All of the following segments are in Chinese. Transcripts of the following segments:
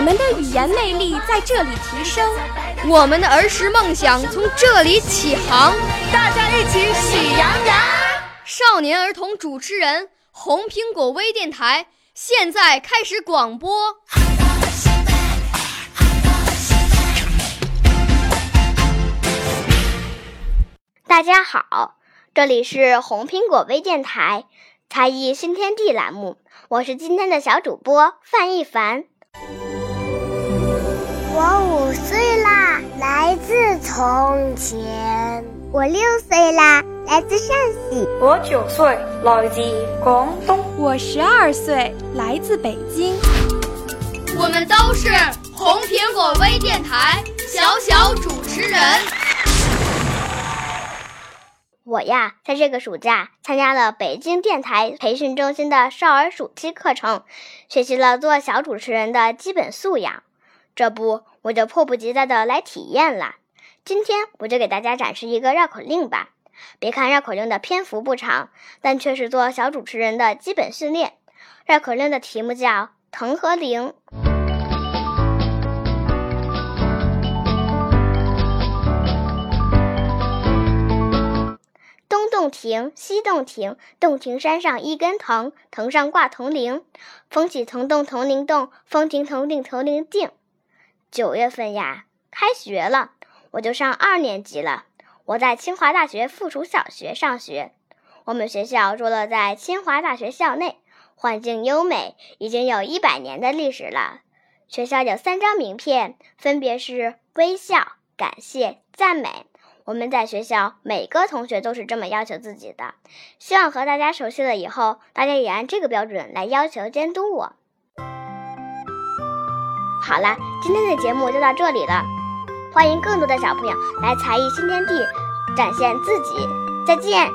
我们的语言魅力在这里提升，我们的儿时梦想从这里起航。大家一起喜羊羊。少年儿童主持人，红苹果微电台。现在开始广播。大家好，这里是红苹果微电台才艺新天地栏目，我是今天的小主播范一凡。我五岁啦，来自从前。我六岁啦，来自陕西。我九岁，来自广东。我十二岁，来自北京。我们都是红苹果微电台小小主持人。我呀，在这个暑假参加了北京电台培训中心的少儿暑期课程，学习了做小主持人的基本素养。这不，我就迫不及待的来体验了。今天我就给大家展示一个绕口令吧。别看绕口令的篇幅不长，但却是做小主持人的基本训练。绕口令的题目叫《藤和铃》。东洞庭，西洞庭，洞庭山上一根藤，藤上挂铜铃。风起藤动铜铃动，风停藤定铜铃定。九月份呀，开学了。我就上二年级了。我在清华大学附属小学上学。我们学校坐落在清华大学校内，环境优美，已经有一百年的历史了。学校有三张名片，分别是微笑、感谢、赞美。我们在学校每个同学都是这么要求自己的。希望和大家熟悉了以后，大家也按这个标准来要求监督我。好了，今天的节目就到这里了。欢迎更多的小朋友来才艺新天地展现自己，再见。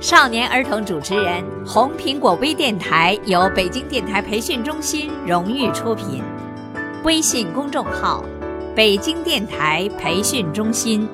少年儿童主持人，红苹果微电台由北京电台培训中心荣誉出品，微信公众号：北京电台培训中心。